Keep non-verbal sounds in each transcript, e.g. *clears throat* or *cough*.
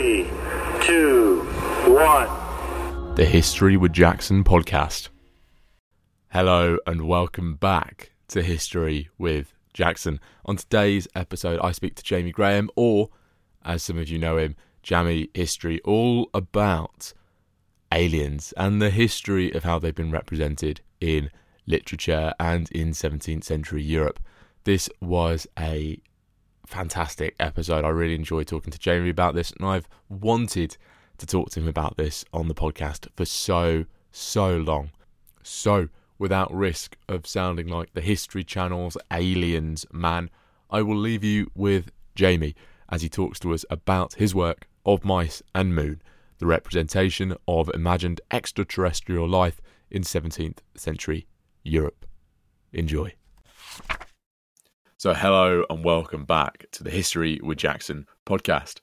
Three, two, one. The History with Jackson podcast. Hello and welcome back to History with Jackson. On today's episode, I speak to Jamie Graham, or as some of you know him, Jammy History, all about aliens and the history of how they've been represented in literature and in 17th century Europe. This was a fantastic episode. I really enjoyed talking to Jamie about this, and I've wanted to talk to him about this on the podcast for so, so long. So, without risk of sounding like the History Channel's aliens man, I will leave you with Jamie as he talks to us about his work of Mice and Moon, the representation of imagined extraterrestrial life in 17th century Europe. Enjoy. So, hello and welcome back to the History with Jackson podcast.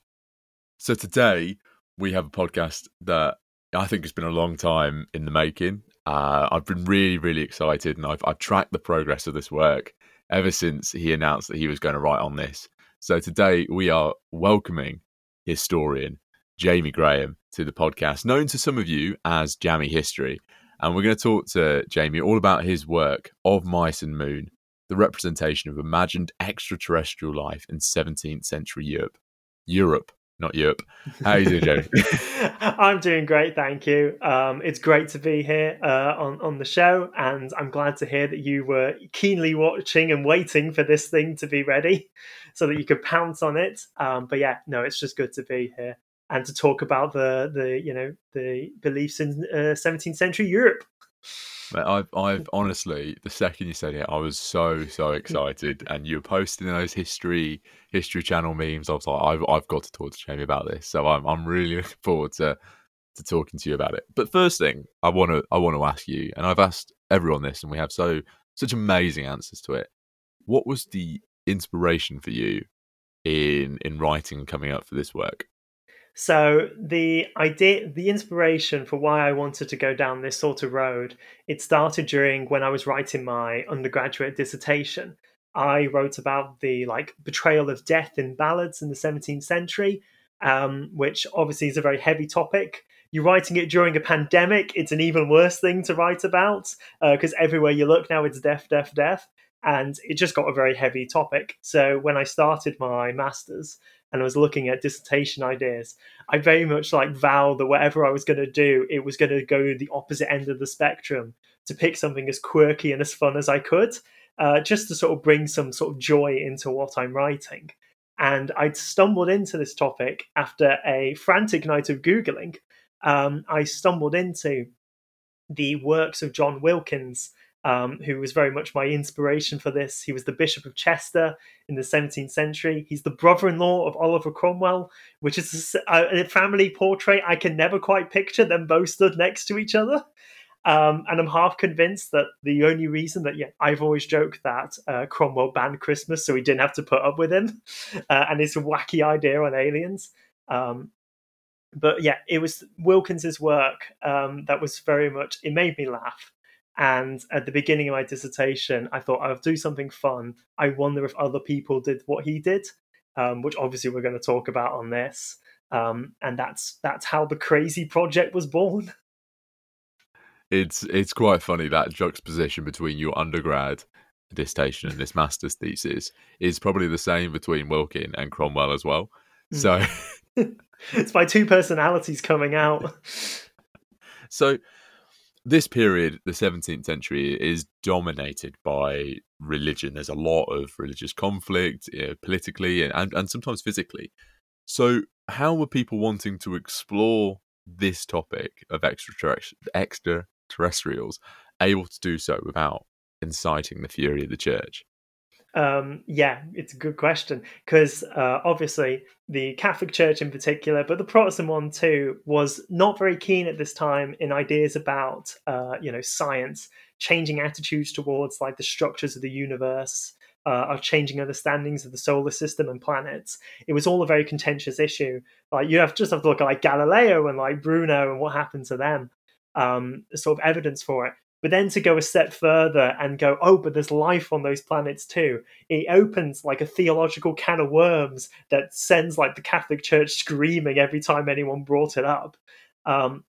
So, today we have a podcast that I think has been a long time in the making. Uh, I've been really, really excited and I've, I've tracked the progress of this work ever since he announced that he was going to write on this. So, today we are welcoming historian Jamie Graham to the podcast, known to some of you as Jammy History. And we're going to talk to Jamie all about his work of Mice and Moon the representation of imagined extraterrestrial life in 17th century Europe. Europe, not Europe. How are you doing, Joe? *laughs* *laughs* I'm doing great, thank you. Um, it's great to be here uh, on on the show, and I'm glad to hear that you were keenly watching and waiting for this thing to be ready, *laughs* so that you could pounce on it. Um, but yeah, no, it's just good to be here and to talk about the the you know the beliefs in uh, 17th century Europe. I've, I've honestly, the second you said it, I was so, so excited. And you were posting those history, history channel memes. I was like, I've, I've got to talk to Jamie about this. So I'm, I'm really *laughs* looking forward to, to talking to you about it. But first thing, I want to, I want to ask you, and I've asked everyone this, and we have so, such amazing answers to it. What was the inspiration for you in, in writing and coming up for this work? So the idea, the inspiration for why I wanted to go down this sort of road, it started during when I was writing my undergraduate dissertation. I wrote about the like betrayal of death in ballads in the 17th century, um, which obviously is a very heavy topic. You're writing it during a pandemic; it's an even worse thing to write about because uh, everywhere you look now, it's death, death, death, and it just got a very heavy topic. So when I started my masters, and I was looking at dissertation ideas, I very much like vowed that whatever I was going to do, it was going to go the opposite end of the spectrum to pick something as quirky and as fun as I could, uh, just to sort of bring some sort of joy into what I'm writing. And I'd stumbled into this topic after a frantic night of Googling. Um, I stumbled into the works of John Wilkins, um, who was very much my inspiration for this. He was the Bishop of Chester in the 17th century. He's the brother in law of Oliver Cromwell, which is a, a, family portrait I can never quite picture them both stood next to each other. Um, and I'm half convinced that the only reason that, yeah, I've always joked that uh, Cromwell banned Christmas so he didn't have to put up with him *laughs* uh, and his wacky idea on aliens. Um, but yeah, it was Wilkins's work um, that was very much, it made me laugh and at the beginning of my dissertation, I thought I'll do something fun. I wonder if other people did what he did, um, which obviously we're going to talk about on this. Um, and that's that's how the crazy project was born. *laughs* It's it's quite funny that juxtaposition between your undergrad dissertation and this master's thesis is probably the same between Wilkin and Cromwell as well. Hmm. So *laughs* it's my two personalities coming out. *laughs* So this period, the 17th century, is dominated by religion. There's a lot of religious conflict you know, politically and, and sometimes physically. So, how were people wanting to explore this topic of extraterrestrials able to do so without inciting the fury of the church? Um, yeah, it's a good question because uh, obviously the Catholic Church in particular, but the Protestant one too, was not very keen at this time in ideas about uh, you know science, changing attitudes towards like the structures of the universe, uh, our changing understandings of the solar system and planets. It was all a very contentious issue. Like you have just have to look at like Galileo and like Bruno and what happened to them. Um, sort of evidence for it. But then to go a step further and go, oh, but there's life on those planets too, it opens like a theological can of worms that sends like the Catholic Church screaming every time anyone brought it up. Um,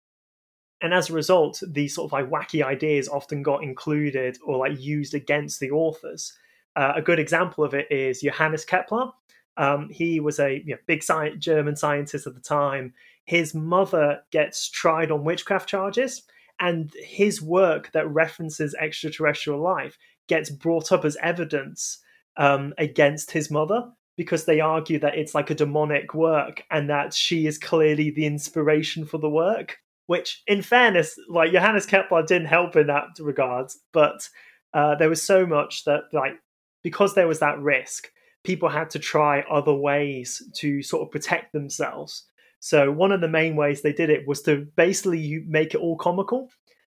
and as a result, these sort of like wacky ideas often got included or like used against the authors. Uh, a good example of it is Johannes Kepler. Um, he was a you know, big sci- German scientist at the time. His mother gets tried on witchcraft charges, and his work that references extraterrestrial life gets brought up as evidence um, against his mother because they argue that it's like a demonic work and that she is clearly the inspiration for the work. Which, in fairness, like Johannes Kepler didn't help in that regard, but uh, there was so much that, like, because there was that risk, people had to try other ways to sort of protect themselves. So one of the main ways they did it was to basically make it all comical,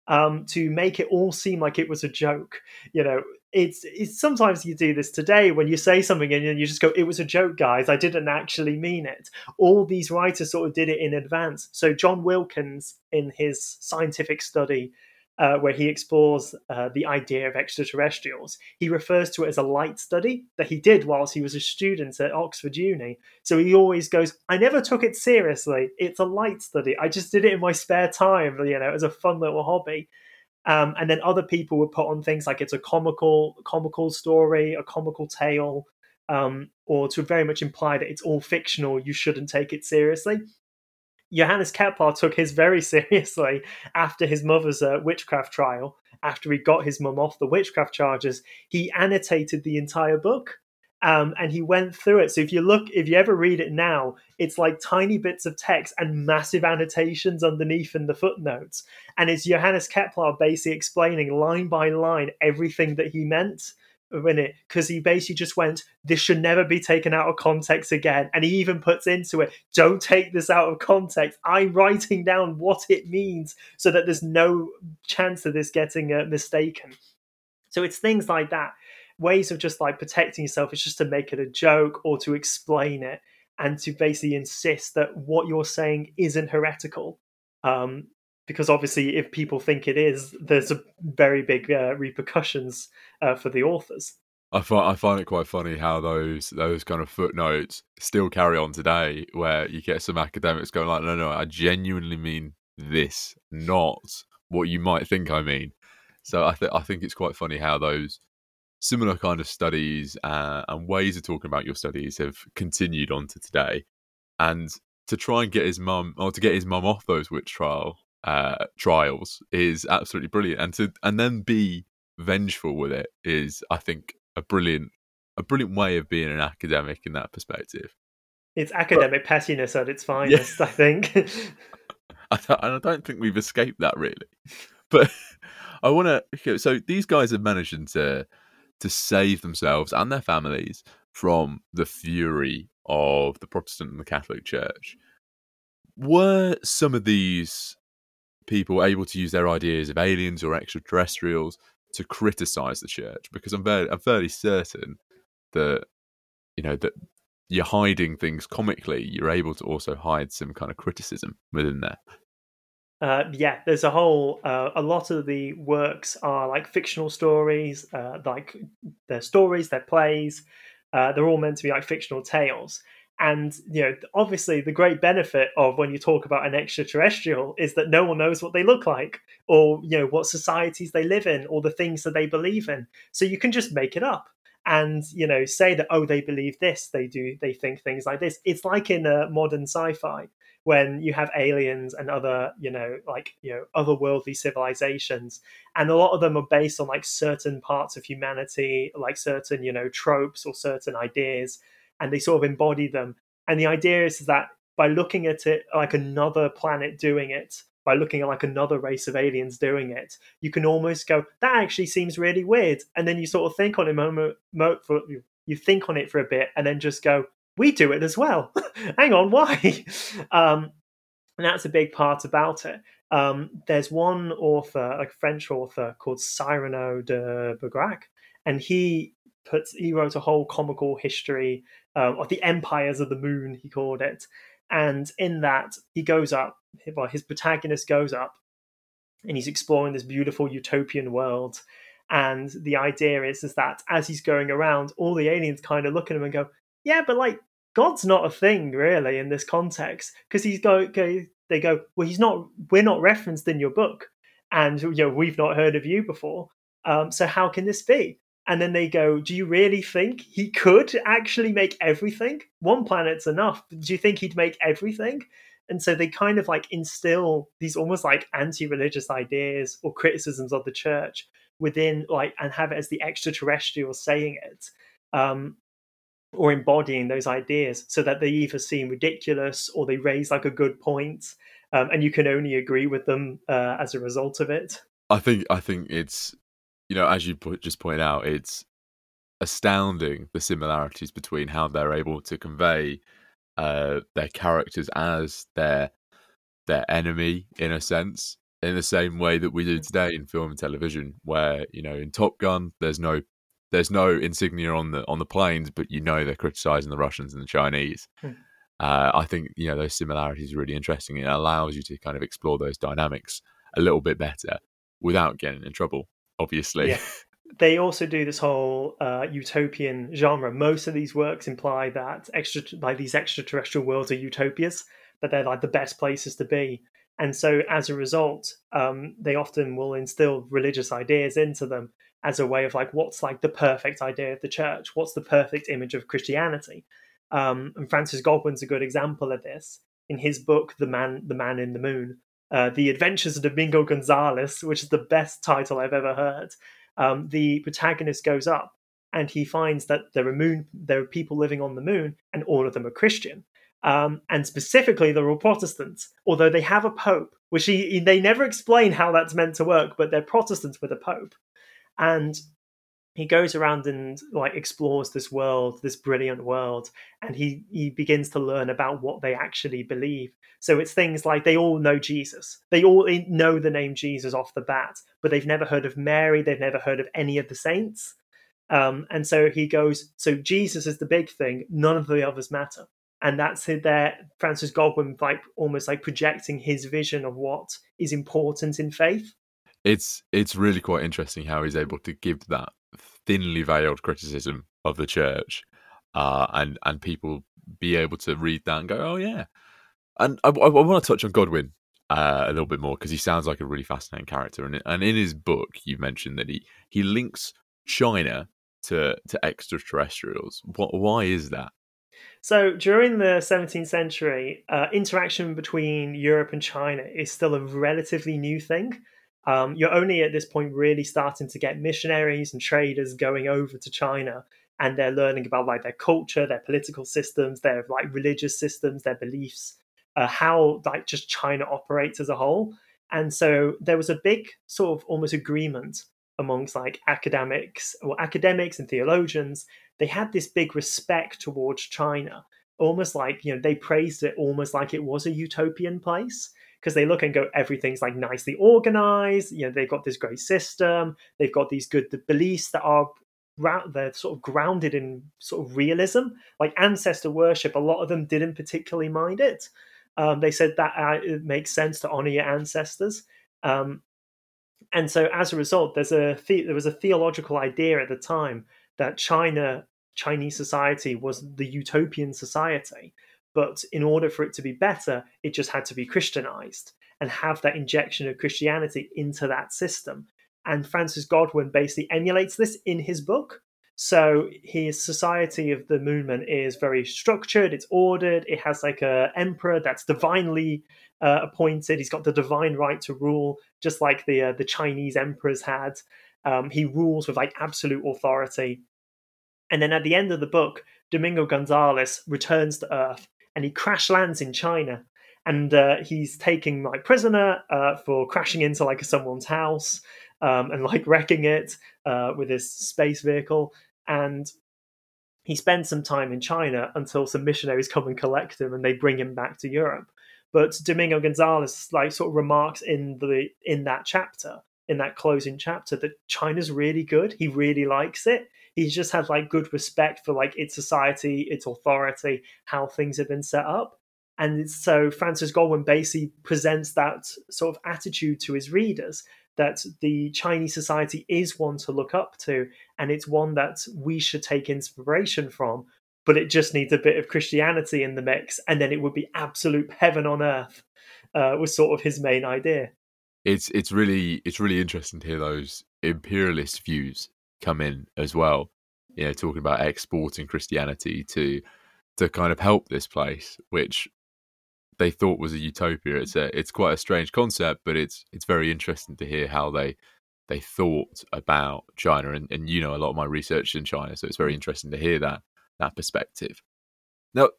um, to make it all seem like it was a joke. You know, it's, it's sometimes you do this today when you say something and you just go, "It was a joke, guys. I didn't actually mean it." All these writers sort of did it in advance. So John Wilkins, in his scientific study uh, where he explores uh, the idea of extraterrestrials. He refers to it as a light study that he did whilst he was a student at Oxford Uni. So he always goes, I never took it seriously. It's a light study. I just did it in my spare time, you know, as a fun little hobby. Um, and then other people would put on things like it's a comical, comical story, a comical tale, um, or to very much imply that it's all fictional. You shouldn't take it seriously. Johannes Kepler took his very *laughs* seriously after his mother's uh, witchcraft trial. After he got his mum off the witchcraft charges, he annotated the entire book. Um, and he went through it. So if you look, if you ever read it now, it's like tiny bits of text and massive annotations underneath in the footnotes. And it's Johannes Kepler basically explaining line by line everything that he meant in it because he basically just went, This should never be taken out of context again. And he even puts into it, Don't take this out of context. I'm writing down what it means so that there's no chance of this getting uh, mistaken. So it's things like that. Ways of just like protecting yourself is just to make it a joke or to explain it and to basically insist that what you're saying isn't heretical. Um, because obviously if people think it is there's a very big uh, repercussions uh, for the authors I find I find it quite funny how those those kind of footnotes still carry on today, where you get some academics going like, "No, no, I genuinely mean this, not what you might think I mean." So I think I think it's quite funny how those similar kind of studies uh, and ways of talking about your studies have continued on to today, and to try and get his mum or to get his mum off those witch trial uh, trials is absolutely brilliant, and to and then be vengeful with it is, I think, a brilliant a brilliant way of being an academic in that perspective. It's academic but, pettiness at its finest, yeah. I think. *laughs* I, th- I don't think we've escaped that really, *laughs* but I want to. So these guys have managed to to save themselves and their families from the fury of the Protestant and the Catholic Church. Were some of these people able to use their ideas of aliens or extraterrestrials to criticize the church because I'm very I'm fairly certain that you know that you're hiding things comically you're able to also hide some kind of criticism within there uh, yeah, there's a whole. Uh, a lot of the works are like fictional stories, uh, like they're stories, they're plays. Uh, they're all meant to be like fictional tales, and you know, obviously, the great benefit of when you talk about an extraterrestrial is that no one knows what they look like, or you know, what societies they live in, or the things that they believe in. So you can just make it up and you know say that oh they believe this they do they think things like this. It's like in a modern sci-fi when you have aliens and other you know like you know otherworldly civilizations. And a lot of them are based on like certain parts of humanity like certain you know tropes or certain ideas and they sort of embody them. And the idea is that by looking at it like another planet doing it, by looking at like another race of aliens doing it, you can almost go, that actually seems really weird. And then you sort of think on it moment, for, you think on it for a bit, and then just go, we do it as well. *laughs* Hang on, why? *laughs* Um, and that's a big part about it. Um, there's one author, like a French author called Cyrano de Bergerac, and he puts he wrote a whole comical history um, of the empires of the moon, he called it. And in that, he goes up, well, his protagonist goes up and he's exploring this beautiful utopian world. And the idea is is that as he's going around, all the aliens kind of look at him and go, "Yeah, but like God's not a thing really in this context because he's go, they go, well, he's not. We're not referenced in your book, and you know we've not heard of you before. Um, so how can this be? And then they go, do you really think he could actually make everything? One planet's enough. Do you think he'd make everything? And so they kind of like instill these almost like anti-religious ideas or criticisms of the church within like and have it as the extraterrestrial saying it. Um, or embodying those ideas so that they either seem ridiculous or they raise like a good point um, and you can only agree with them uh, as a result of it i think i think it's you know as you just point out it's astounding the similarities between how they're able to convey uh, their characters as their their enemy in a sense in the same way that we do today in film and television where you know in top gun there's no there's no insignia on the on the planes, but you know they're criticizing the Russians and the Chinese. Hmm. Uh, I think you know those similarities are really interesting. It allows you to kind of explore those dynamics a little bit better without getting in trouble. Obviously, yeah. they also do this whole uh, utopian genre. Most of these works imply that extra, like these extraterrestrial worlds are utopias, that they're like the best places to be. And so, as a result, um, they often will instill religious ideas into them as a way of like what's like the perfect idea of the church what's the perfect image of christianity um, and francis godwin's a good example of this in his book the man the man in the moon uh, the adventures of domingo gonzalez which is the best title i've ever heard. Um, the protagonist goes up and he finds that there are moon there are people living on the moon and all of them are christian. Um, and specifically they're all protestants although they have a pope which he, they never explain how that's meant to work but they're protestants with a pope. And he goes around and like explores this world this brilliant world and he he begins to learn about what they actually believe. So it's things like they all know jesus. They all know the name jesus off the bat but they've never heard of mary they've never heard of any of the saints. Um, and so he goes so jesus is the big thing none of the others matter. And that's it, there francis godwin like almost like projecting his vision of what is important in faith it's it's really quite interesting how he's able to give that thinly veiled criticism of the church, uh, and and people be able to read that and go, oh yeah. And I, I, I want to touch on Godwin uh, a little bit more because he sounds like a really fascinating character, and and in his book you mentioned that he he links China to to extraterrestrials. What why is that? So during the 17th century, uh, interaction between Europe and China is still a relatively new thing. Um, you're only at this point really starting to get missionaries and traders going over to China and they're learning about like their culture, their political systems, their like religious systems, their beliefs, uh, how like just China operates as a whole. And so there was a big sort of almost agreement amongst like academics or academics and theologians. They had this big respect towards China, almost like you know they praised it almost like it was a utopian place because they look and go, everything's like nicely organized. You know, they've got this great system. They've got these good beliefs that are they're sort of grounded in sort of realism. Like ancestor worship, a lot of them didn't particularly mind it. Um, they said that uh, it makes sense to honor your ancestors. Um, and so as a result, there's a the- there was a theological idea at the time that China Chinese society was the utopian society but in order for it to be better, it just had to be Christianized and have that injection of Christianity into that system. And Francis Godwin basically emulates this in his book. So his Society of the Moonman is very structured, it's ordered, it has like a emperor that's divinely uh, appointed. He's got the divine right to rule, just like the uh, the Chinese emperors had. Um, he rules with like absolute authority. And then at the end of the book, Domingo Gonzalez returns to Earth and he crash lands in China. And uh, he's taken like prisoner uh, for crashing into like someone's house um, and like wrecking it uh, with his space vehicle. And he spends some time in China until some missionaries come and collect him and they bring him back to Europe. But Domingo Gonzalez like sort of remarks in the in that chapter, in that closing chapter, that China's really good. He really likes it he's just had like good respect for like its society, its authority, how things have been set up. And so Francis Godwin basically presents that sort of attitude to his readers that the Chinese society is one to look up to, and it's one that we should take inspiration from. But it just needs a bit of Christianity in the mix, and then it would be absolute heaven on earth. Uh, was sort of his main idea. It's it's really it's really interesting to hear those imperialist views come in as well. You know, talking about exporting Christianity to to kind of help this place, which they thought was a utopia. It's a it's quite a strange concept, but it's it's very interesting to hear how they they thought about China. And, and you know a lot of my research in China, so it's very interesting to hear that that perspective. Now,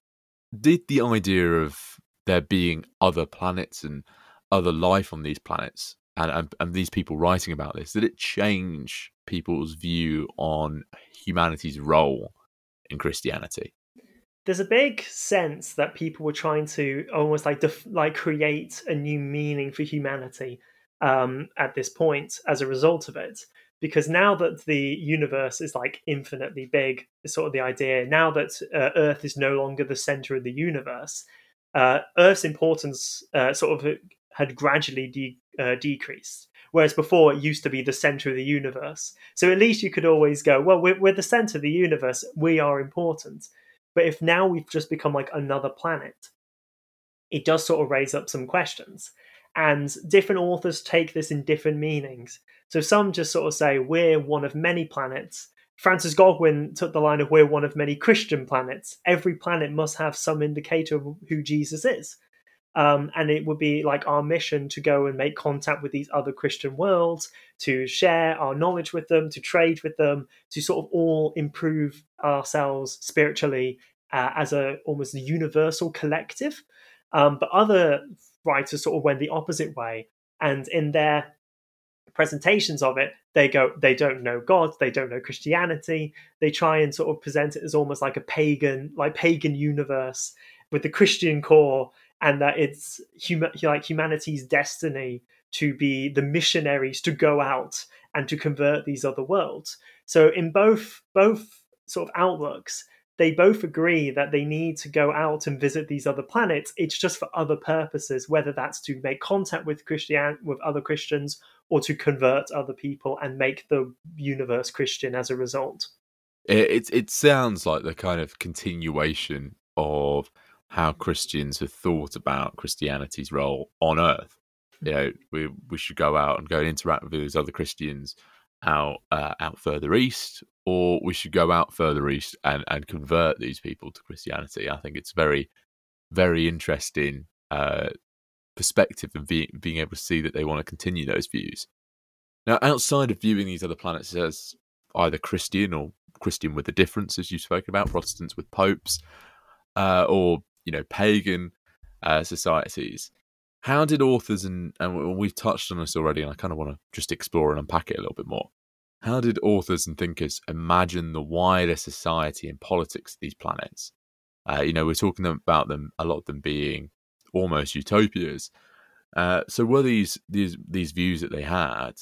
did the idea of there being other planets and other life on these planets and, and, and these people writing about this, did it change people's view on humanity's role in Christianity? there's a big sense that people were trying to almost like def- like create a new meaning for humanity um, at this point as a result of it. Because now that the universe is like infinitely big, is sort of the idea. Now that uh, Earth is no longer the center of the universe, uh, Earth's importance uh, sort of had gradually de- uh, decreased. Whereas before it used to be the center of the universe. So at least you could always go, well, we're, we're the center of the universe. We are important. But if now we've just become like another planet, it does sort of raise up some questions. And different authors take this in different meanings. So some just sort of say, we're one of many planets. Francis Godwin took the line of, we're one of many Christian planets. Every planet must have some indicator of who Jesus is. Um, and it would be like our mission to go and make contact with these other Christian worlds, to share our knowledge with them, to trade with them, to sort of all improve ourselves spiritually uh, as a almost universal collective. Um, but other writers sort of went the opposite way, and in their presentations of it, they go they don't know God, they don't know Christianity. They try and sort of present it as almost like a pagan, like pagan universe with the Christian core and that it's hum- like humanity's destiny to be the missionaries to go out and to convert these other worlds. So in both both sort of outlooks, they both agree that they need to go out and visit these other planets. It's just for other purposes, whether that's to make contact with Christian with other Christians or to convert other people and make the universe Christian as a result. It it, it sounds like the kind of continuation of how Christians have thought about Christianity's role on Earth. You know, we we should go out and go and interact with these other Christians out uh, out further east, or we should go out further east and and convert these people to Christianity. I think it's very very interesting uh, perspective and being being able to see that they want to continue those views. Now, outside of viewing these other planets as either Christian or Christian with a difference, as you've spoken about, Protestants with popes, uh, or you know pagan uh, societies. How did authors and and we've touched on this already, and I kind of want to just explore and unpack it a little bit more. How did authors and thinkers imagine the wider society and politics of these planets? Uh, you know, we're talking about them a lot of them being almost utopias. Uh, so were these these these views that they had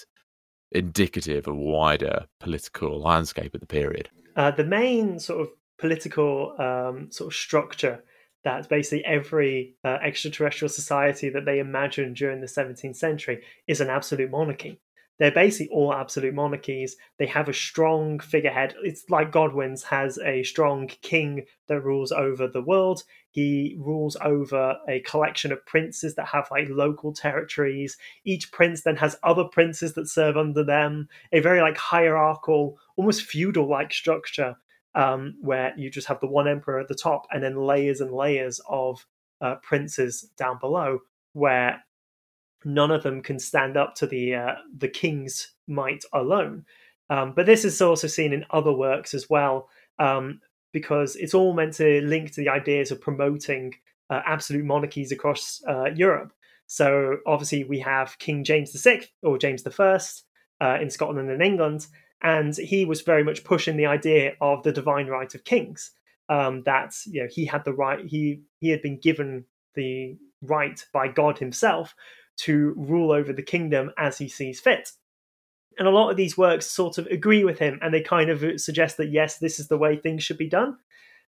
indicative of a wider political landscape at the period? Uh, the main sort of political um, sort of structure that basically every uh, extraterrestrial society that they imagined during the 17th century is an absolute monarchy. They're basically all absolute monarchies. They have a strong figurehead. It's like Godwin's has a strong king that rules over the world. He rules over a collection of princes that have like local territories. Each prince then has other princes that serve under them. A very like hierarchical, almost feudal like structure um, where you just have the one emperor at the top and then layers and layers of uh, princes down below, where none of them can stand up to the uh, the king's might alone. Um, but this is also seen in other works as well, um, because it's all meant to link to the ideas of promoting uh, absolute monarchies across uh, Europe. So obviously we have King James VI or James I uh, in Scotland and England, and he was very much pushing the idea of the divine right of kings. Um, that you know he had the right he he had been given the right by God Himself to rule over the kingdom as He sees fit. And a lot of these works sort of agree with him, and they kind of suggest that yes, this is the way things should be done.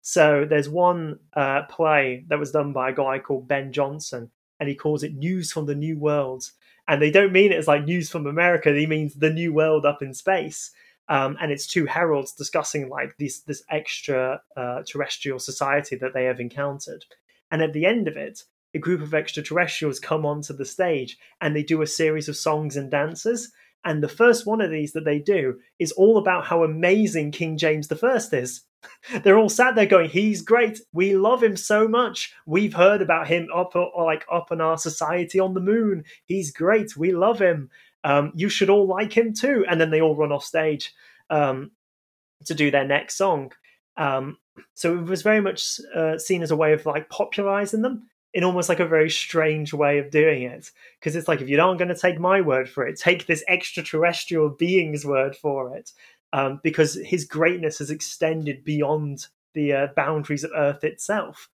So there's one uh, play that was done by a guy called Ben Jonson, and he calls it News from the New World. And they don't mean it as like news from America, he means the new world up in space. Um, and it's two heralds discussing like this this extra uh, terrestrial society that they have encountered. And at the end of it, a group of extraterrestrials come onto the stage and they do a series of songs and dances. And the first one of these that they do is all about how amazing King James I is. *laughs* They're all sat there going, "He's great. We love him so much. We've heard about him up, like up in our society on the moon. He's great. We love him. Um, you should all like him too." And then they all run off stage um, to do their next song. Um, so it was very much uh, seen as a way of like popularizing them in almost like a very strange way of doing it. Because it's like, if you aren't going to take my word for it, take this extraterrestrial being's word for it um, because his greatness has extended beyond the uh, boundaries of Earth itself.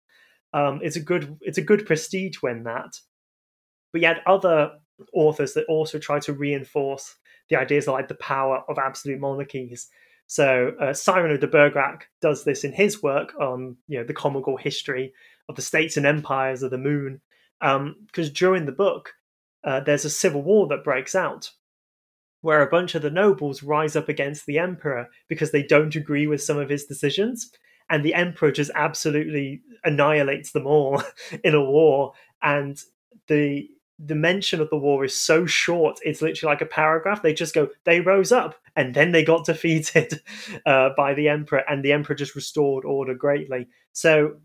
Um, it's a good it's a good prestige when that. But you had other authors that also try to reinforce the ideas like the power of absolute monarchies. So uh, Cyrano de Bergerac does this in his work on you know the comical history of the states and empires of the moon. Because um, during the book, uh, there's a civil war that breaks out, where a bunch of the nobles rise up against the emperor because they don't agree with some of his decisions. And the emperor just absolutely annihilates them all *laughs* in a war. And the the mention of the war is so short, it's literally like a paragraph. They just go, they rose up and then they got *laughs* defeated uh, by the emperor, and the emperor just restored order greatly. So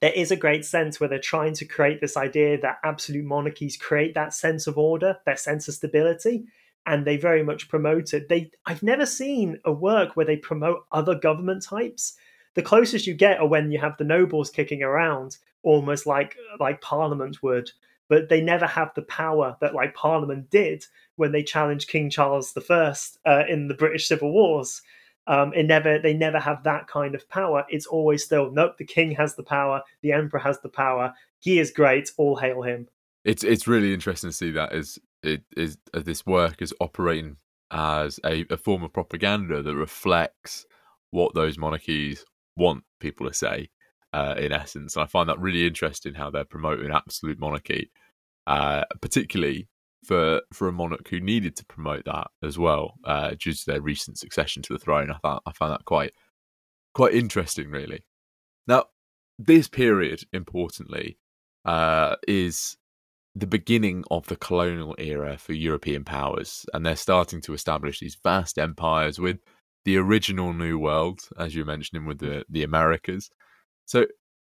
there is a great sense where they're trying to create this idea that absolute monarchies create that sense of order, that sense of stability and they very much promote it. They I've never seen a work where they promote other government types. The closest you get are when you have the nobles kicking around, almost like like Parliament would, but they never have the power that like Parliament did when they challenged King Charles I uh, in the British Civil Wars. Um, it never they never have that kind of power. It's always still nope. The king has the power. The emperor has the power. He is great. All hail him. It's it's really interesting to see that as it is uh, this work is operating as a, a form of propaganda that reflects what those monarchies want people to say uh, in essence. And i find that really interesting how they're promoting absolute monarchy uh, particularly for for a monarch who needed to promote that as well uh, due to their recent succession to the throne. I thought i found that quite quite interesting really. Now this period importantly uh, is the beginning of the colonial era for European powers, and they're starting to establish these vast empires with the original New World, as you mentioned, with the the Americas. So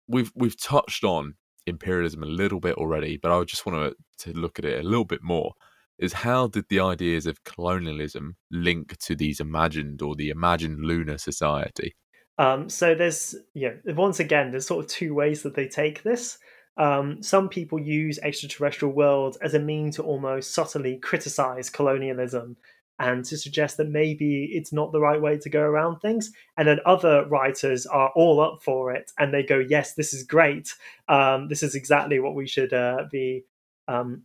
we've we've touched on imperialism a little bit already, but I just want to to look at it a little bit more. Is how did the ideas of colonialism link to these imagined or the imagined lunar society? Um, so there's yeah, once again, there's sort of two ways that they take this. Um, some people use extraterrestrial worlds as a mean to almost subtly criticize colonialism and to suggest that maybe it's not the right way to go around things. And then other writers are all up for it and they go, yes, this is great. Um, this is exactly what we should uh, be um,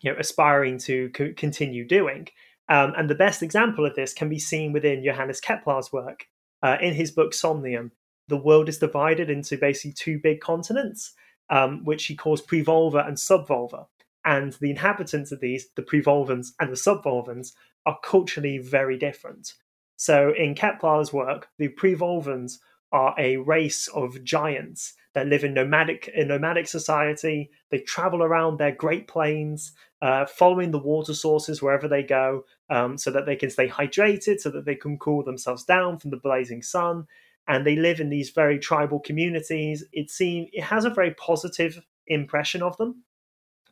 you know, aspiring to co- continue doing. Um, and the best example of this can be seen within Johannes Kepler's work. Uh, in his book Somnium, the world is divided into basically two big continents um, which he calls Privolva and Subvolva. And the inhabitants of these, the Privolvans and the Subvolvans, are culturally very different. So in Kepler's work, the Privolvans are a race of giants that live in nomadic in nomadic society. They travel around their great plains, uh, following the water sources wherever they go, um, so that they can stay hydrated, so that they can cool themselves down from the blazing sun and they live in these very tribal communities. It seems it has a very positive impression of them.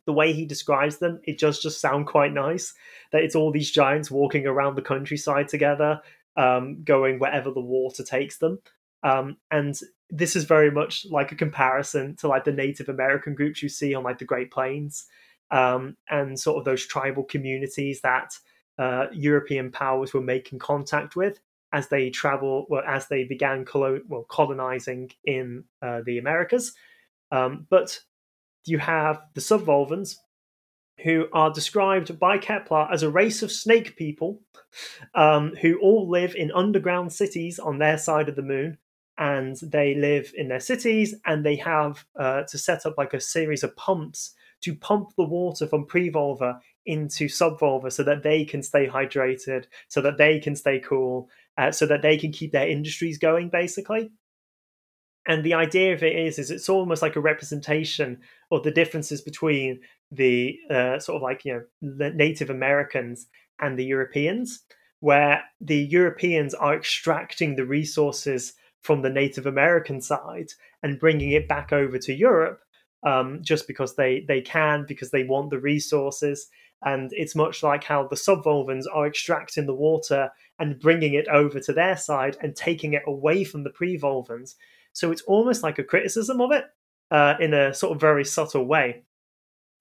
The way he describes them, it does just sound quite nice. That it's all these giants walking around the countryside together, um, going wherever the water takes them. Um, and this is very much like a comparison to like the Native American groups you see on like the Great Plains, um, and sort of those tribal communities that uh, European powers were making contact with as they travel, well, as they began colo- well, colonizing in uh, the Americas. Um, but you have the Subvolvans, who are described by Kepler as a race of snake people um, who all live in underground cities on their side of the moon. and they live in their cities and they have uh, to set up like a series of pumps to pump the water from Privolva into subvolva so that they can stay hydrated so that they can stay cool uh, so that they can keep their industries going basically and the idea of it is is it's almost like a representation of the differences between the uh, sort of like you know native americans and the europeans where the europeans are extracting the resources from the native american side and bringing it back over to europe um, just because they they can because they want the resources. And it's much like how the subvolvans are extracting the water and bringing it over to their side and taking it away from the Privolvans so it's almost like a criticism of it uh, in a sort of very subtle way,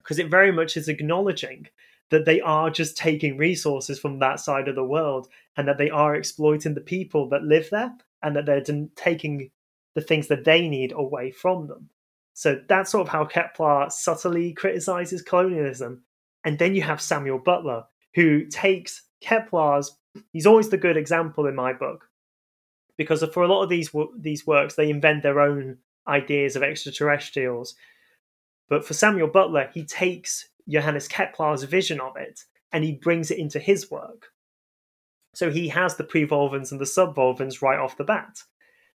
because it very much is acknowledging that they are just taking resources from that side of the world and that they are exploiting the people that live there and that they're taking the things that they need away from them. So that's sort of how Kepler subtly criticizes colonialism. And then you have Samuel Butler, who takes Kepler's, he's always the good example in my book, because for a lot of these these works they invent their own ideas of extraterrestrials. But for samuel butler he takes johannes kepler's vision of it and he brings it into his work. So he has the Privolvans and the subvolvans right off the bat.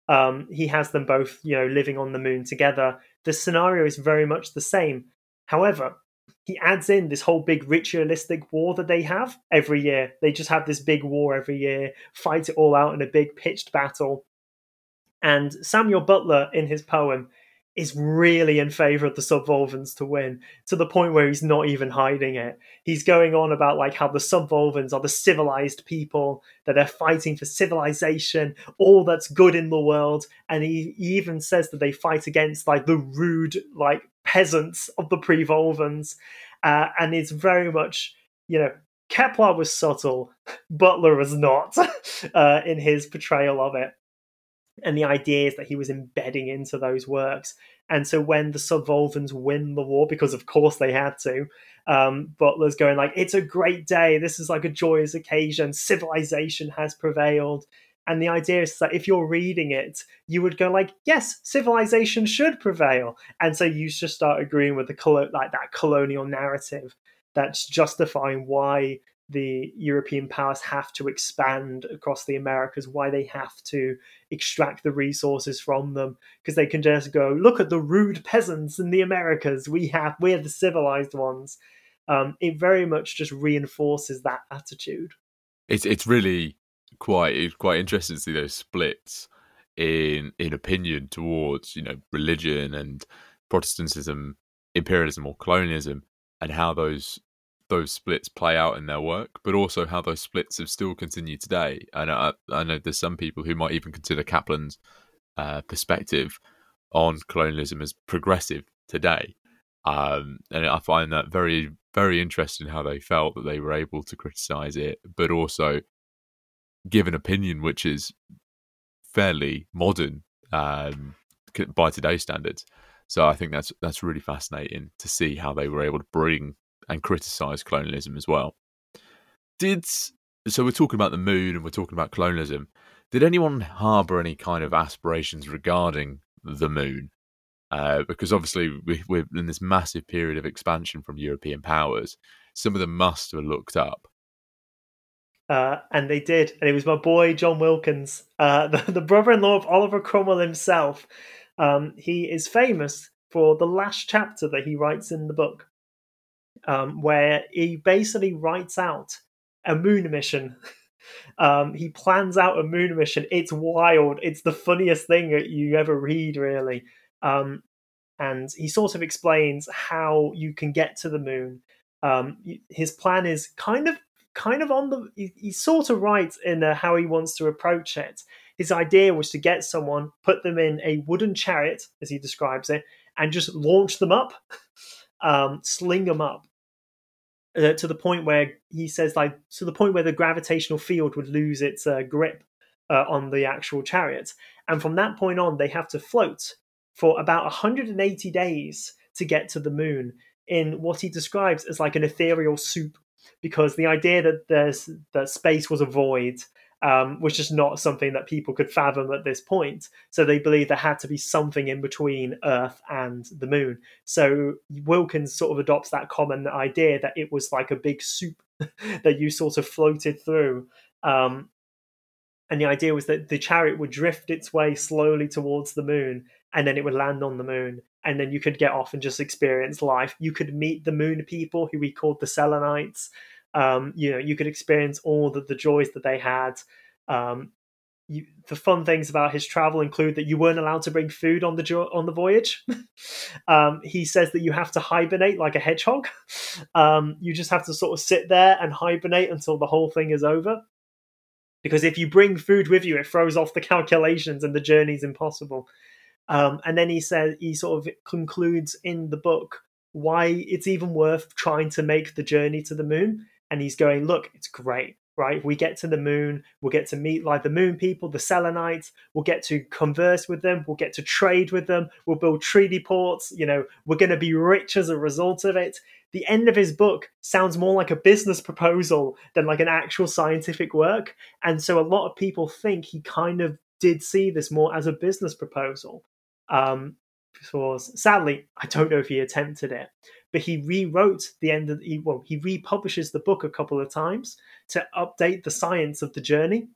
Um, he has them both you know living on the moon together. The scenario is very much the same. However he adds in this whole big ritualistic war that they have every year. They just have this big war every year, fight it all out in a big pitched battle. And Samuel Butler, in his poem, is really in favor of the subvolvans to win to the point where he's not even hiding it. He's going on about like how the subvolvans are the civilized people, that they're fighting for civilization, all that's good in the world. And he, he even says that they fight against like the rude, like peasants of the Privolvans, uh, and it's very much you know Kepler was subtle, *laughs* Butler was not *laughs* uh, in his portrayal of it. And the ideas that he was embedding into those works. And so when the Subvolvans win the war, because of course they had to, um, Butler's going like, it's a great day. This is like a joyous occasion. Civilization has prevailed. And the idea is that if you're reading it, you would go like, yes, civilization should prevail. And so you just start agreeing with the colo- like that colonial narrative that's justifying why the European powers have to expand across the Americas, why they have to extract the resources from them, because they can just go, look at the rude peasants in the Americas. We have, we're the civilized ones. Um, it very much just reinforces that attitude. It's it's really quite quite interesting to see those splits in in opinion towards you know religion and Protestantism, imperialism or colonialism, and how those those splits play out in their work, but also how those splits have still continued today. And I, I know there's some people who might even consider Kepler's uh, perspective on colonialism as progressive today. Um, and I find that very, very interesting how they felt that they were able to criticize it, but also give an opinion which is fairly modern um, by today's standards. So I think that's that's really fascinating to see how they were able to bring and criticize colonialism as well. Did so we're talking about the moon and we're talking about colonialism. Did anyone harbour any kind of aspirations regarding the moon? Uh, because obviously we, we're in this massive period of expansion from European powers. Some of them must have looked up uh, and they did, and it was my boy John Wilkins, uh, *laughs* the, the, brother-in-law of Oliver Cromwell himself. Um, he is famous for the last chapter that he writes in the book, um, where he basically writes out a moon mission. *laughs* um, he plans out a moon mission. It's wild. It's the funniest thing that you ever read, really. Um, and he sort of explains how you can get to the moon. Um, his plan is kind of kind of on the he, he's sort of right in uh, how he wants to approach it. His idea was to get someone put them in a wooden chariot as he describes it and just launch them up. *laughs* Um, sling them up. Uh, to the point where he says like to the point where the gravitational field would lose its uh, grip uh, on the actual chariot. And from that point on they have to float for about 180 days to get to the moon in what he describes as like an ethereal soup because the idea that there's that space was a void um, was just not something that people could fathom at this point. So they believed there had to be something in between Earth and the moon. So Wilkins sort of adopts that common idea that it was like a big soup *laughs* that you sort of floated through. Um, and the idea was that the chariot would drift its way slowly towards the moon and then it would land on the moon and then you could get off and just experience life you could meet the moon people who we called the selenites um, you know you could experience all the, the joys that they had um, you, the fun things about his travel include that you weren't allowed to bring food on the jo- on the voyage. *laughs* um, he says that you have to hibernate like a hedgehog. *laughs* Um, you just have to sort of sit there and hibernate until the whole thing is over. Because if you bring food with you, it throws off the calculations and the journey's impossible. Um, and then he says he sort of concludes in the book why it's even worth trying to make the journey to the moon. And he's going, look, it's great right? We get to the moon, we'll get to meet like the moon people, the Selenites, we'll get to converse with them, we'll get to trade with them, we'll build treaty ports, you know, we're going to be rich as a result of it. The end of his book sounds more like a business proposal than like an actual scientific work. And so a lot of people think he kind of did see this more as a business proposal. Um, because sadly, I don't know if he attempted it but he rewrote the end of the, well, he republishes the book a couple of times to update the science of the journey.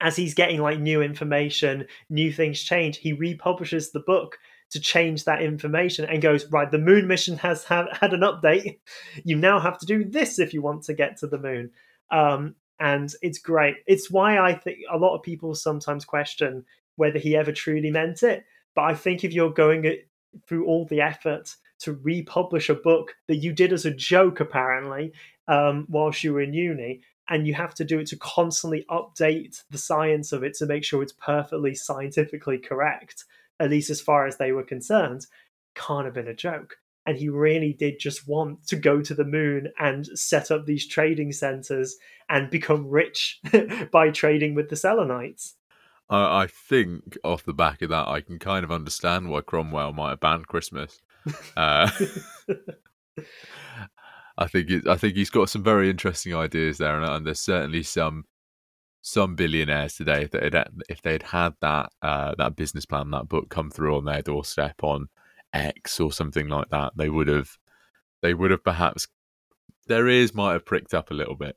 As he's getting like new information, new things change, he republishes the book to change that information and goes right the moon mission has had, had an update. You now have to do this if you want to get to the moon. Um, and it's great. It's why i think a lot of people sometimes question whether he ever truly meant it but i think if you're going through all the effort to republish a book that you did as a joke, apparently, um, whilst you were in uni. And you have to do it to constantly update the science of it to make sure it's perfectly scientifically correct, at least as far as they were concerned. Can't have been a joke. And he really did just want to go to the moon and set up these trading centers and become rich *laughs* by trading with the Selenites. I think off the back of that, I can kind of understand why Cromwell might have banned Christmas. Uh, I think it, I think he's got some very interesting ideas there, and, and there's certainly some some billionaires today if they had if they'd had that uh, that business plan, that book come through on their doorstep on X or something like that, they would have they would have perhaps their ears might have pricked up a little bit.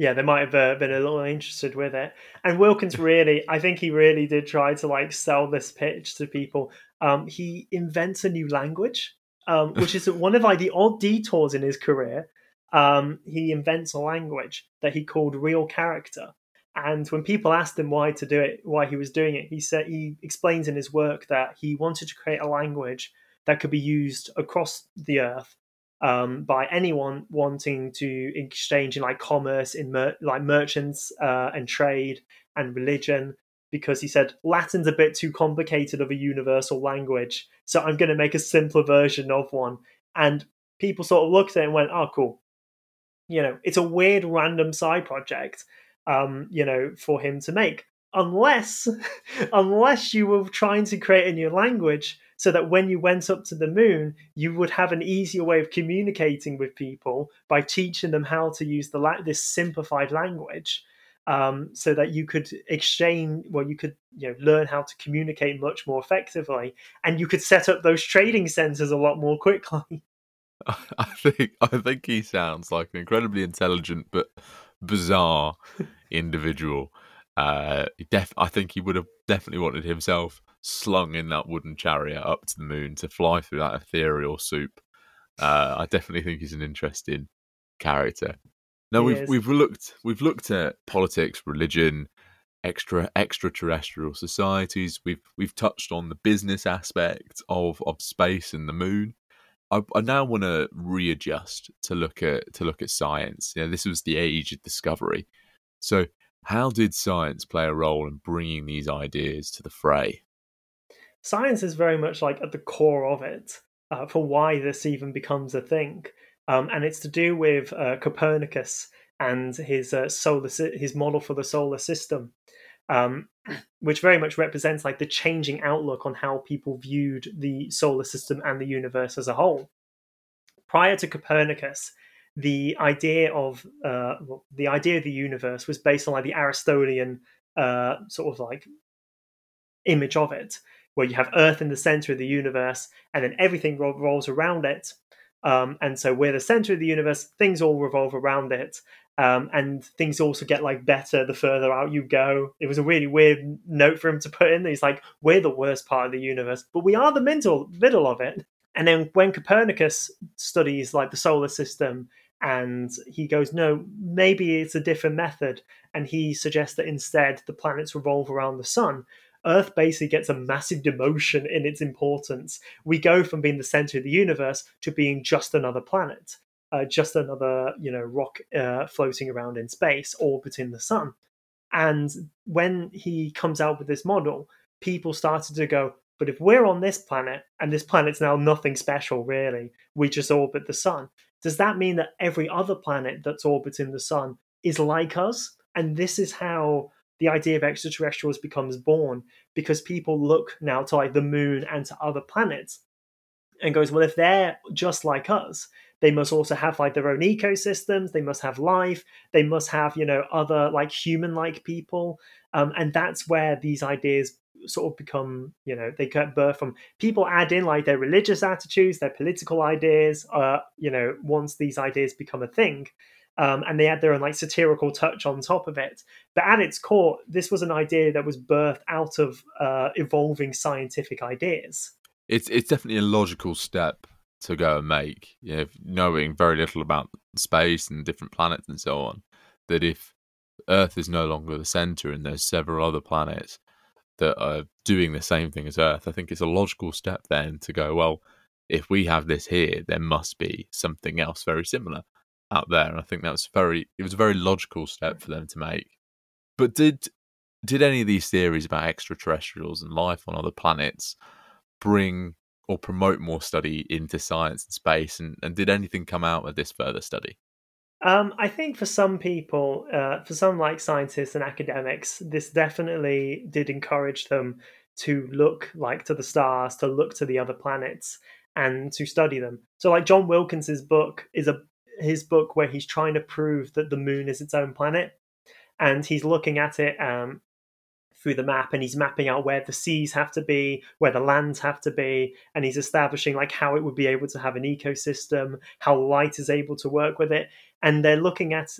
Yeah, they might have uh, been a little interested with it. And Wilkins really, I think he really did try to like sell this pitch to people um, he invents a new language, um, *laughs* which is one of like the odd detours in his career. Um, he invents a language that he called real character. And when people asked him why to do it, why he was doing it, he said he explains in his work that he wanted to create a language that could be used across the earth um, by anyone wanting to exchange in like commerce, in mer- like merchants uh, and trade and religion, because he said Latin's a bit too complicated of a universal language, so I'm going to make a simpler version of one. And people sort of looked at it and went, "Oh, cool." You know, it's a weird random side project, um, you know, for him to make. Unless, *laughs* unless you were trying to create a new language so that when you went up to the moon, you would have an easier way of communicating with people by teaching them how to use the la- this simplified language um, so that you could exchange well you could you know learn how to communicate much more effectively and you could set up those trading centers a lot more quickly. *laughs* I think i think he sounds like an incredibly intelligent but bizarre *laughs* individual uh def- i think he would have definitely wanted himself slung in that wooden chariot up to the moon to fly through that ethereal soup uh i definitely think he's an interesting character no, we've we've looked we've looked at politics, religion, extra extraterrestrial societies. We've we've touched on the business aspect of of space and the moon. I, I now want to readjust to look at to look at science. You know, this was the age of discovery. So, how did science play a role in bringing these ideas to the fray? Science is very much like at the core of it uh, for why this even becomes a thing um, and it's to do with uh, Copernicus and his uh, solar his model for the solar system, um, *clears throat* which very much represents like the changing outlook on how people viewed the solar system and the universe as a whole. Prior to Copernicus, the idea of uh, well, the idea of the universe was based on like the Aristotelian uh, sort of like image of it, where you have Earth in the center of the universe, and then everything rolls around it. Um, and so we're the center of the universe; things all revolve around it, um, and things also get like better the further out you go. It was a really weird note for him to put in. He's like, "We're the worst part of the universe, but we are the middle middle of it." And then when Copernicus studies like the solar system and he goes, no, maybe it's a different method. And he suggests that instead the planets revolve around the sun. Earth basically gets a massive demotion in its importance. We go from being the center of the universe to being just another planet, uh, just another you know rock uh, floating around in space, orbiting the sun. And when he comes out with this model, people started to go, but if we're on this planet and this planet's now nothing special really, we just orbit the sun does that mean that every other planet that's orbiting the sun is like us? And this is how the idea of extraterrestrials becomes born because people look now to like the moon and to other planets and goes, well, if they're just like us, they must also have like their own ecosystems. They must have life. They must have, you know, other like human like people. Um, and that's where these ideas sort of become you know they get birth from people add in like their religious attitudes their political ideas uh you know once these ideas become a thing um, and they add their own like satirical touch on top of it. But at its core this was an idea that was birthed out of uh, evolving scientific ideas. It's it's definitely a logical step to go and make you know, knowing very little about space and different planets and so on that if earth is no longer the center and there's several other planets that are doing the same thing as Earth, I think it's a logical step then to go, well, if we have this here, there must be something else very similar out there. And I think that's very it was a very logical step for them to make. But did did any of these theories about extraterrestrials and life on other planets bring or promote more study into science and space and, and did anything come out of this further study? Um, I think for some people, uh, for some like scientists and academics, this definitely did encourage them to look like to the stars, to look to the other planets, and to study them. So, like John Wilkins's book is a his book where he's trying to prove that the moon is its own planet, and he's looking at it um, through the map and he's mapping out where the seas have to be, where the lands have to be, and he's establishing like how it would be able to have an ecosystem, how light is able to work with it. And they're looking at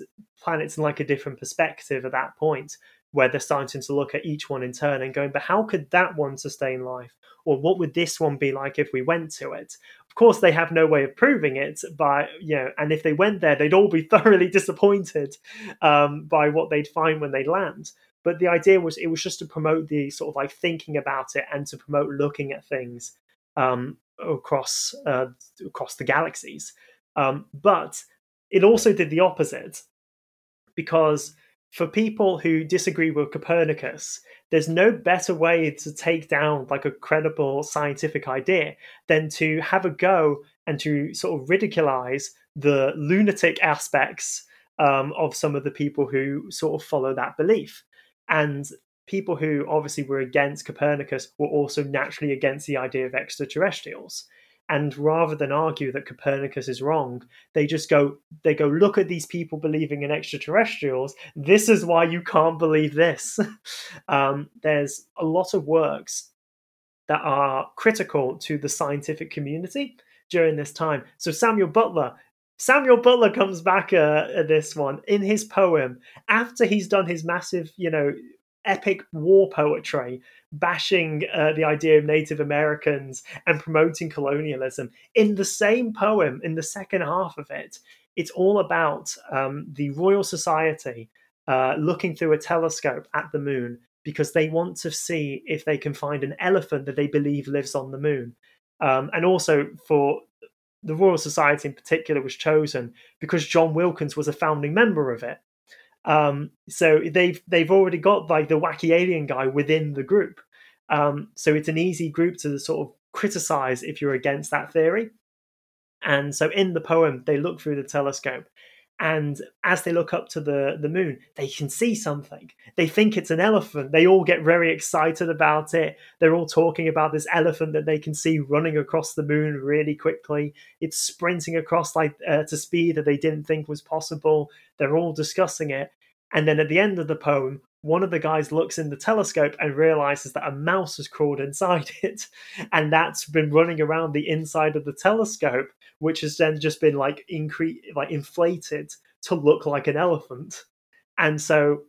planets in like a different perspective at that point, where they're starting to look at each one in turn and going, but how could that one sustain life? Or what would this one be like if we went to it? Of course, they have no way of proving it, but you know, and if they went there, they'd all be *laughs* thoroughly disappointed um, by what they'd find when they land. But the idea was it was just to promote the sort of like thinking about it and to promote looking at things um, across uh, across the galaxies. Um, but it also did the opposite because for people who disagree with Copernicus, there's no better way to take down like a credible scientific idea than to have a go and to sort of ridiculize the lunatic aspects um, of some of the people who sort of follow that belief. And people who obviously were against Copernicus were also naturally against the idea of extraterrestrials. And rather than argue that Copernicus is wrong, they just go, they go, look at these people believing in extraterrestrials. This is why you can't believe this. *laughs* um, there's a lot of works that are critical to the scientific community during this time. So Samuel Butler Samuel Butler comes back uh, at this one in his poem after he's done his massive, you know, epic war poetry bashing uh, the idea of Native Americans and promoting colonialism. In the same poem, in the second half of it, it's all about um, the Royal Society uh, looking through a telescope at the moon because they want to see if they can find an elephant that they believe lives on the moon. Um, and also for the Royal Society in particular was chosen because John Wilkins was a founding member of it. Um, so they've they've already got like the wacky alien guy within the group. Um, so it's an easy group to sort of criticize if you're against that theory. And so in the poem, they look through the telescope and as they look up to the, the moon, they can see something. They think it's an elephant. They all get very excited about it. They're all talking about this elephant that they can see running across the moon really quickly. It's sprinting across like uh, to speed that they didn't think was possible. They're all discussing it. And then at the end of the poem, one of the guys looks in the telescope and realizes that a mouse has crawled inside *laughs* it and that's been running around the inside of the telescope which has then just been like incre- like inflated to look like an elephant. And so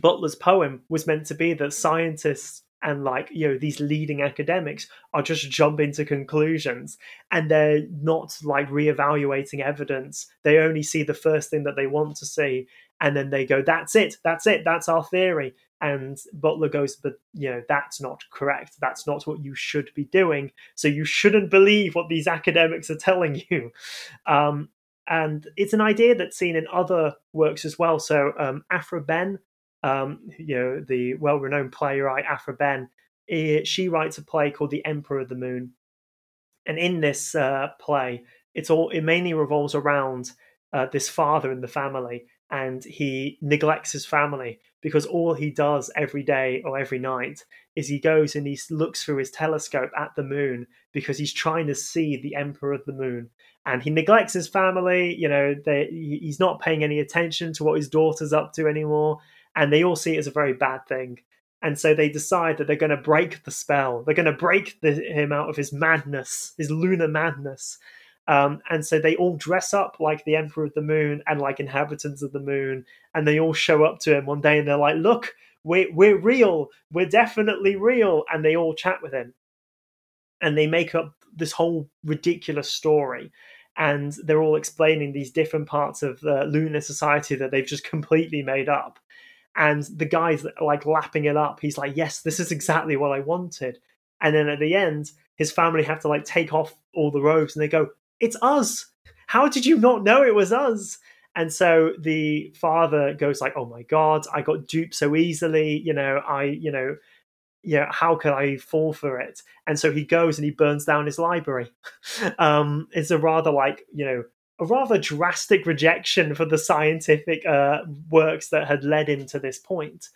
butler's poem was meant to be that scientists and like you know these leading academics are just jumping to conclusions and they're not like reevaluating evidence. They only see the first thing that they want to see and then they go that's it that's it that's our theory. And butler goes but you know that's not correct. That's not what you should be doing. So you shouldn't believe what these academics are telling you. *laughs* Um, and it's an idea that's seen in other works as well. So um, aphra behn um, you know the well-renowned playwright aphra behn eh, she writes a play called the emperor of the moon. And in this uh, play it's all it mainly revolves around uh, this father in the family and he neglects his family because all he does every day or every night is he goes and he looks through his telescope at the moon because he's trying to see the emperor of the moon. And he neglects his family you know they, he's not paying any attention to what his daughter's up to anymore and they all see it as a very bad thing. And so they decide that they're going to break the spell. They're going to break the, him out of his madness his lunar madness um, and so they all dress up like the Emperor of the Moon and like inhabitants of the moon, and they all show up to him one day and they're like, "Look, we're we're real. We're definitely real." And they all chat with him, and they make up this whole ridiculous story. And they're all explaining these different parts of the lunar society that they've just completely made up. And the guy's like lapping it up. He's like, "Yes, this is exactly what I wanted." And then at the end, his family have to like take off all the robes, and they go, it's us. How did you not know it was us? And so the father goes like, "Oh my god, I got duped so easily. You know, I, you know, yeah, how could I fall for it?" And so he goes and he burns down his library. *laughs* um, it's a rather like you know a rather drastic rejection for the scientific uh, works that had led him to this point.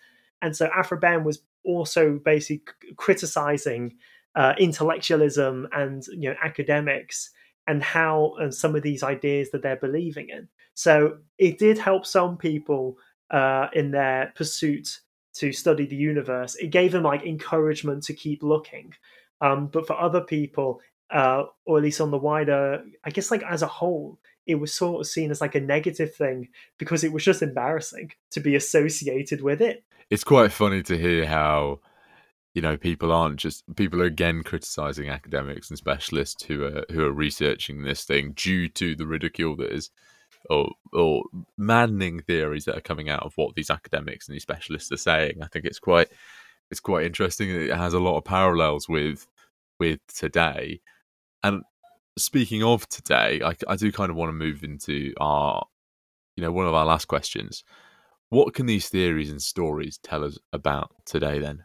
And so Aphra Behn was also basically criticizing uh, intellectualism and you know academics and how and some of these ideas that they're believing in. So it did help some people uh, in their pursuit to study the universe. It gave them like encouragement to keep looking. Um, but for other people, uh, or at least on the wider, I guess like as a whole, it was sort of seen as like a negative thing because it was just embarrassing to be associated with it. It's quite funny to hear how you know people aren't just people are again criticizing academics and specialists who are who are researching this thing due to the ridicule that is or or maddening theories that are coming out of what these academics and these specialists are saying. I think it's quite it's quite interesting it has a lot of parallels with with today. And speaking of today i, I do kind of want to move into our you know one of our last questions. What can these theories and stories tell us about today then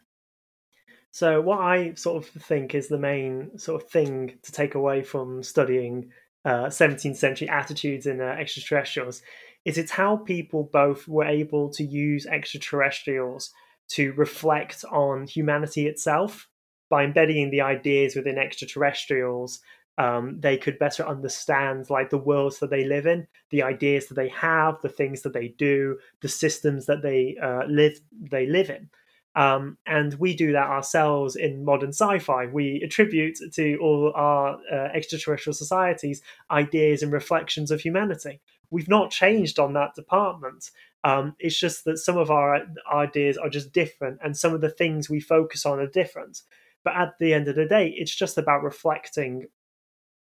so, what I sort of think is the main sort of thing to take away from studying uh, 17th century attitudes in uh, extraterrestrials is it's how people both were able to use extraterrestrials to reflect on humanity itself by embedding the ideas within extraterrestrials um, they could better understand like the worlds that they live in the ideas that they have the things that they do the systems that they uh, live they live in um, and we do that ourselves in modern sci fi. We attribute to all our uh, extraterrestrial societies ideas and reflections of humanity. We've not changed on that department. Um, it's just that some of our ideas are just different, and some of the things we focus on are different. But at the end of the day, it's just about reflecting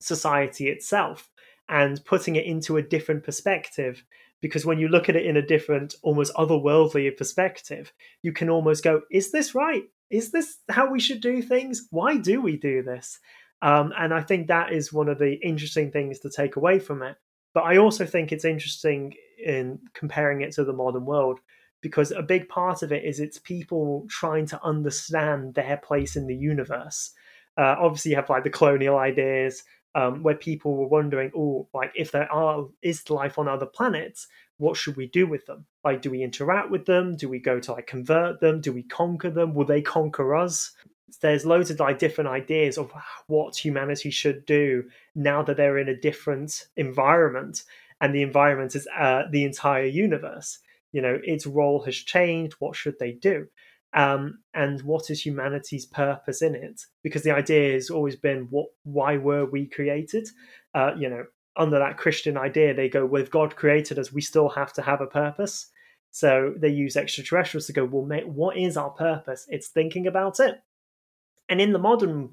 society itself and putting it into a different perspective because when you look at it in a different, almost otherworldly perspective, you can almost go, is this right? Is this how we should do things? Why do we do this? Um, and I think that is one of the interesting things to take away from it. But I also think it's interesting in comparing it to the modern world because a big part of it is it's people trying to understand their place in the universe. Uh, obviously, you have like the colonial ideas, um, where people were wondering, oh, like if there are is life on other planets, what should we do with them? Like, do we interact with them? Do we go to like convert them? Do we conquer them? Will they conquer us? There's loads of like different ideas of what humanity should do now that they're in a different environment, and the environment is uh, the entire universe. You know, its role has changed. What should they do? Um, and what is humanity's purpose in it? Because the idea has always been, what? Why were we created? Uh, you know, under that Christian idea, they go, well, if God created us, we still have to have a purpose. So they use extraterrestrials to go, well, mate, what is our purpose? It's thinking about it. And in the modern,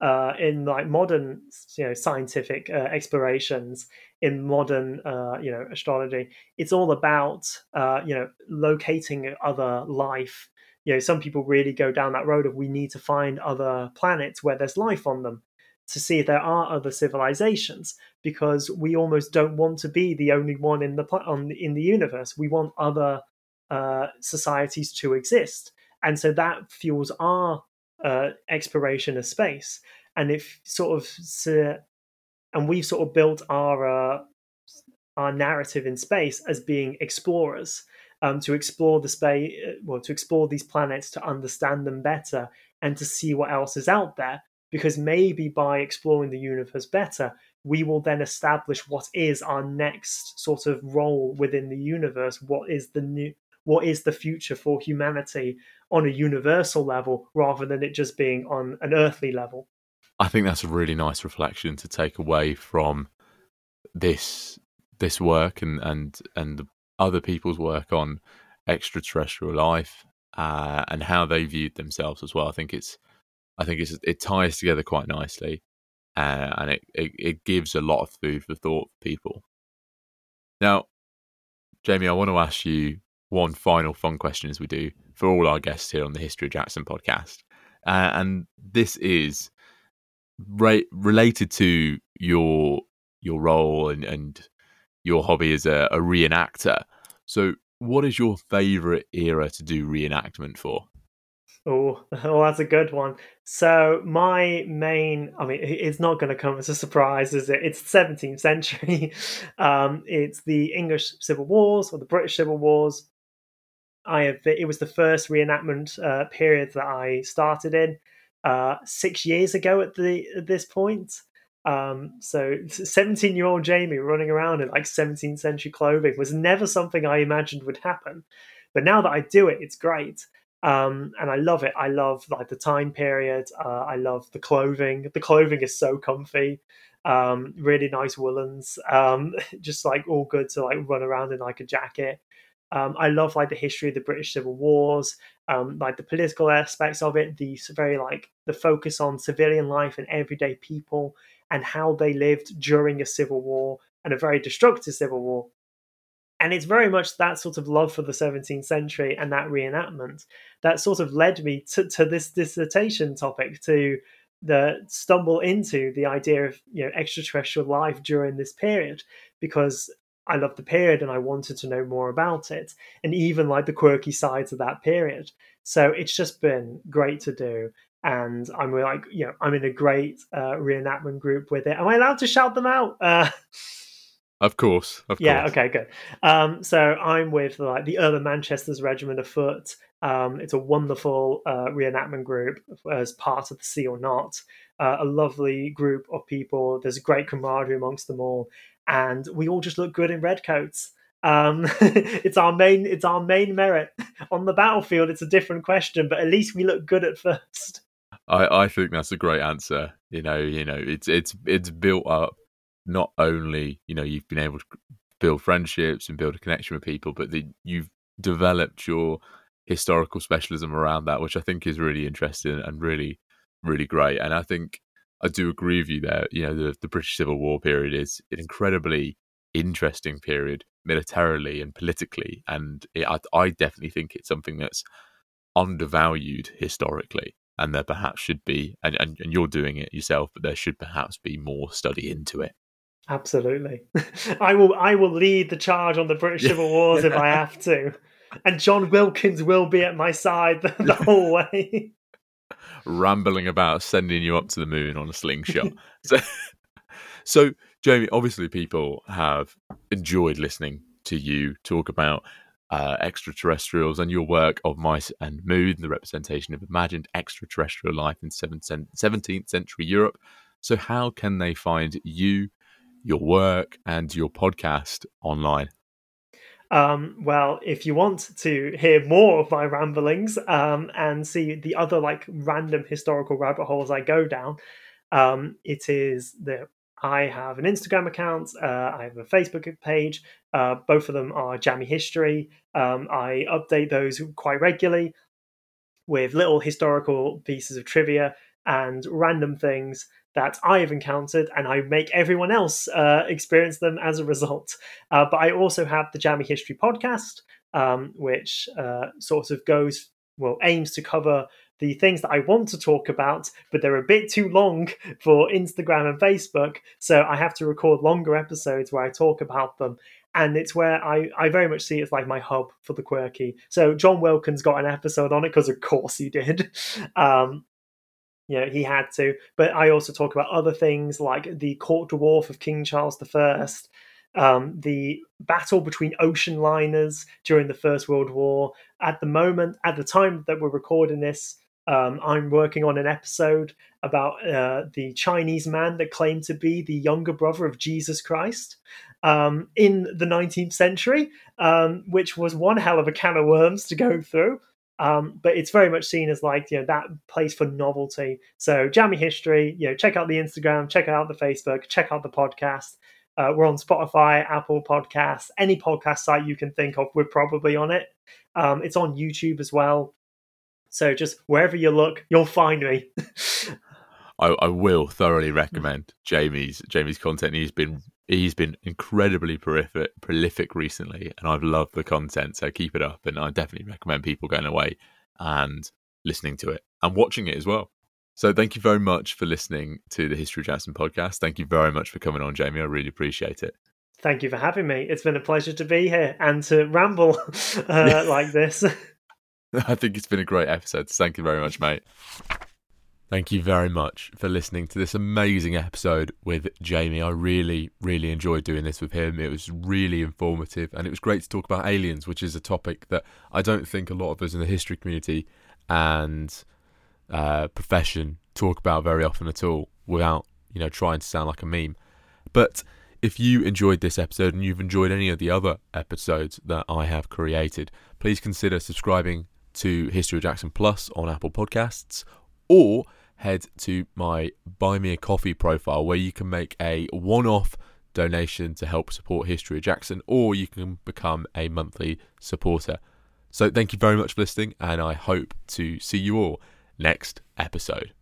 uh, in like modern, you know, scientific uh, explorations, in modern, uh, you know, astrology, it's all about, uh, you know, locating other life you know some people really go down that road of we need to find other planets where there's life on them to see if there are other civilizations because we almost don't want to be the only one in the on in the universe. We want other uh, societies to exist. And so that fuels our uh, exploration of space. And if sort of and we've sort of built our uh, our narrative in space as being explorers um, to explore the space, uh, well, to explore these planets, to understand them better, and to see what else is out there. Because maybe by exploring the universe better, we will then establish what is our next sort of role within the universe. What is the new, what is the future for humanity on a universal level, rather than it just being on an earthly level. I think that's a really nice reflection to take away from this this work and and and the other people's work on extraterrestrial life uh, and how they viewed themselves as well. I think it's, I think it's, it ties together quite nicely, uh, and it, it, it gives a lot of food for thought for people. Now, Jamie, I want to ask you one final fun question as we do for all our guests here on the History of Jackson podcast, uh, and this is re- related to your your role and, and your hobby as a, a reenactor. So, what is your favorite era to do reenactment for? Oh, *laughs* oh, that's a good one. So my main, I mean, it's not going to come as a surprise, is it? It's 17th century. *laughs* Um, it's the English Civil Wars or the British Civil Wars. I have. It was the first reenactment uh, period that I started in uh, six years ago. At the at this point, um, so 17 year old Jamie running around in like 17th century clothing was never something I imagined would happen. But now that I do it, it's great. Um, and I love it. I love like the time period. Uh, I love the clothing. The clothing is so comfy. Um, really nice woolens. Um, *laughs* just like all good to like run around in like a jacket. Um, I love like the history of the British Civil Wars, um, like the political aspects of it, the very like the focus on civilian life and everyday people and how they lived during a civil war and a very destructive civil war. And it's very much that sort of love for the 17th century and that reenactment that sort of led me to, to this dissertation topic, to the stumble into the idea of you know extraterrestrial life during this period, because I love the period and I wanted to know more about it, and even like the quirky sides of that period. So it's just been great to do and I'm like, you know, I'm in a great uh, reenactment group with it. Am I allowed to shout them out? Uh, of course, of yeah, course. okay, good. Um, so I'm with like the Earl of Manchester's Regiment of Foot. Um, it's a wonderful uh, reenactment group as part of the Sealed Knot. Uh, a lovely group of people. There's a great camaraderie amongst them all, and we all just look good in red coats. Um, *laughs* it's our main it's our main merit *laughs* on the battlefield. It's a different question, but at least we look good at first. I, I think that's a great answer. You know, you know, it's it's it's built up not only you know you've been able to build friendships and build a connection with people, but the, you've developed your historical specialism around that, which I think is really interesting and really really great. And I think I do agree with you there. You know, the the British Civil War period is an incredibly interesting period militarily and politically, and it, I, I definitely think it's something that's undervalued historically and there perhaps should be, and, and, and you're doing it yourself, but there should perhaps be more study into it. Absolutely, *laughs* I will. I will lead the charge on the British Civil *laughs* Wars if I have to, and John Wilkins will be at my side the, the *laughs* whole way, rambling about sending you up to the moon on a slingshot. so, So, Jamie, obviously, people have enjoyed listening to you talk about uh, extraterrestrials and your work of Mice and Moon, the representation of imagined extraterrestrial life in 17th century Europe. So, how can they find you, your work, and your podcast online? Um, well, if you want to hear more of my ramblings um, and see the other like random historical rabbit holes I go down, um, it is the I have an Instagram account. Uh, I have a Facebook page. Uh, both of them are Jammy History. Um, I update those quite regularly with little historical pieces of trivia and random things that I have encountered, and I make everyone else uh, experience them as a result. Uh, but I also have the Jammy History podcast, um, which uh, sort of goes, well, aims to cover the things that I want to talk about, but they're a bit too long *laughs* for Instagram and Facebook. So I have to record longer episodes where I talk about them. And it's where I, I very much see it as like my hub for the quirky. So John Wilkins got an episode on it because, of course, he did. *laughs* Um, you know, he had to. But I also talk about other things like the court dwarf of King Charles I, um, the battle between ocean liners during the First World War. At the moment, at the time that we're recording this, um, I'm working on an episode about uh, the Chinese man that claimed to be the younger brother of Jesus Christ um, in the 19th century, um, which was one hell of a can of worms to go through. Um, but it's very much seen as like you know that place for novelty. So Jammy History, you know, check out the Instagram, check out the Facebook, check out the podcast. Uh, we're on Spotify, Apple Podcasts, any podcast site you can think of. We're probably on it. Um, it's on YouTube as well. So just wherever you look, you'll find me. *laughs* I, I, will thoroughly recommend Jamie's Jamie's content. He's been he's been incredibly prolific prolific recently, and I've loved the content. So keep it up, and I definitely recommend people going away and listening to it and watching it as well. So thank you very much for listening to the History of Jackson podcast. Thank you very much for coming on, Jamie. I really appreciate it. Thank you for having me. It's been a pleasure to be here and to ramble *laughs* uh, like this. *laughs* *laughs* I think it's been a great episode. Thank you very much, mate. Thank you very much for listening to this amazing episode with Jamie. I really, really enjoyed doing this with him. It was really informative and it was great to talk about aliens, which is a topic that I don't think a lot of us in the history community and uh, profession talk about very often at all without, you know, trying to sound like a meme. But if you enjoyed this episode and you've enjoyed any of the other episodes that I have created, please consider subscribing to History of Jackson Plus on Apple Podcasts or head to my Buy Me a Coffee profile where you can make a one off donation to help support History of Jackson or you can become a monthly supporter. So, thank you very much for listening, and I hope to see you all next episode.